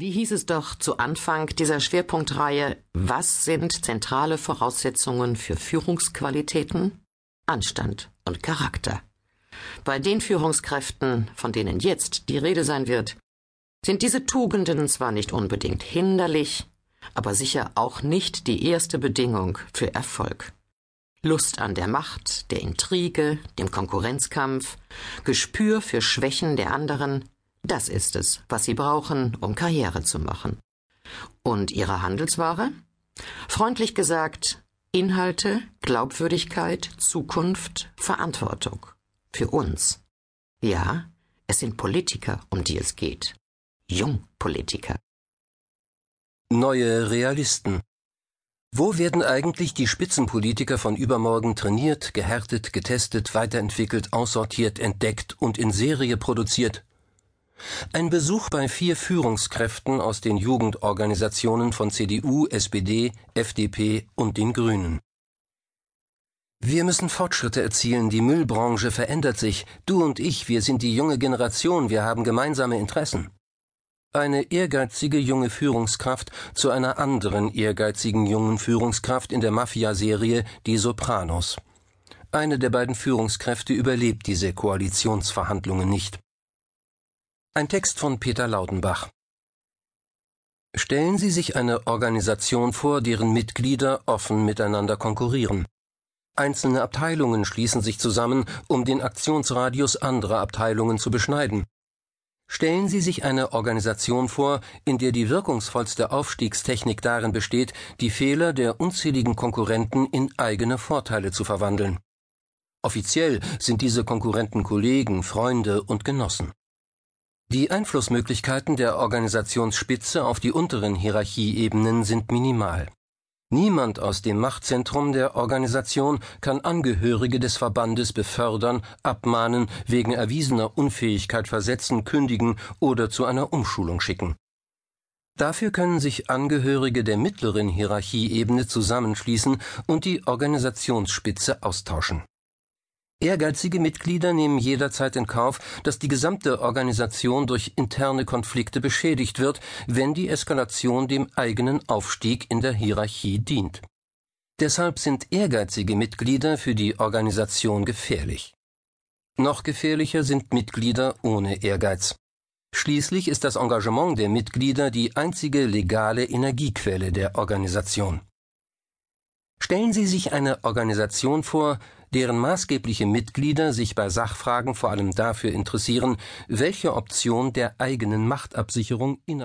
Wie hieß es doch zu Anfang dieser Schwerpunktreihe, was sind zentrale Voraussetzungen für Führungsqualitäten? Anstand und Charakter. Bei den Führungskräften, von denen jetzt die Rede sein wird, sind diese Tugenden zwar nicht unbedingt hinderlich, aber sicher auch nicht die erste Bedingung für Erfolg. Lust an der Macht, der Intrige, dem Konkurrenzkampf, Gespür für Schwächen der anderen, das ist es, was sie brauchen, um Karriere zu machen. Und ihre Handelsware? Freundlich gesagt, Inhalte, Glaubwürdigkeit, Zukunft, Verantwortung. Für uns. Ja, es sind Politiker, um die es geht. Jungpolitiker. Neue Realisten. Wo werden eigentlich die Spitzenpolitiker von übermorgen trainiert, gehärtet, getestet, weiterentwickelt, aussortiert, entdeckt und in Serie produziert? Ein Besuch bei vier Führungskräften aus den Jugendorganisationen von CDU, SPD, FDP und den Grünen. Wir müssen Fortschritte erzielen, die Müllbranche verändert sich, du und ich, wir sind die junge Generation, wir haben gemeinsame Interessen. Eine ehrgeizige junge Führungskraft zu einer anderen ehrgeizigen jungen Führungskraft in der Mafia-Serie Die Sopranos. Eine der beiden Führungskräfte überlebt diese Koalitionsverhandlungen nicht. Ein Text von Peter Laudenbach. Stellen Sie sich eine Organisation vor, deren Mitglieder offen miteinander konkurrieren. Einzelne Abteilungen schließen sich zusammen, um den Aktionsradius anderer Abteilungen zu beschneiden. Stellen Sie sich eine Organisation vor, in der die wirkungsvollste Aufstiegstechnik darin besteht, die Fehler der unzähligen Konkurrenten in eigene Vorteile zu verwandeln. Offiziell sind diese Konkurrenten Kollegen, Freunde und Genossen. Die Einflussmöglichkeiten der Organisationsspitze auf die unteren Hierarchieebenen sind minimal. Niemand aus dem Machtzentrum der Organisation kann Angehörige des Verbandes befördern, abmahnen, wegen erwiesener Unfähigkeit versetzen, kündigen oder zu einer Umschulung schicken. Dafür können sich Angehörige der mittleren Hierarchieebene zusammenschließen und die Organisationsspitze austauschen. Ehrgeizige Mitglieder nehmen jederzeit in Kauf, dass die gesamte Organisation durch interne Konflikte beschädigt wird, wenn die Eskalation dem eigenen Aufstieg in der Hierarchie dient. Deshalb sind ehrgeizige Mitglieder für die Organisation gefährlich. Noch gefährlicher sind Mitglieder ohne Ehrgeiz. Schließlich ist das Engagement der Mitglieder die einzige legale Energiequelle der Organisation. Stellen Sie sich eine Organisation vor, deren maßgebliche Mitglieder sich bei Sachfragen vor allem dafür interessieren, welche Option der eigenen Machtabsicherung innerhalb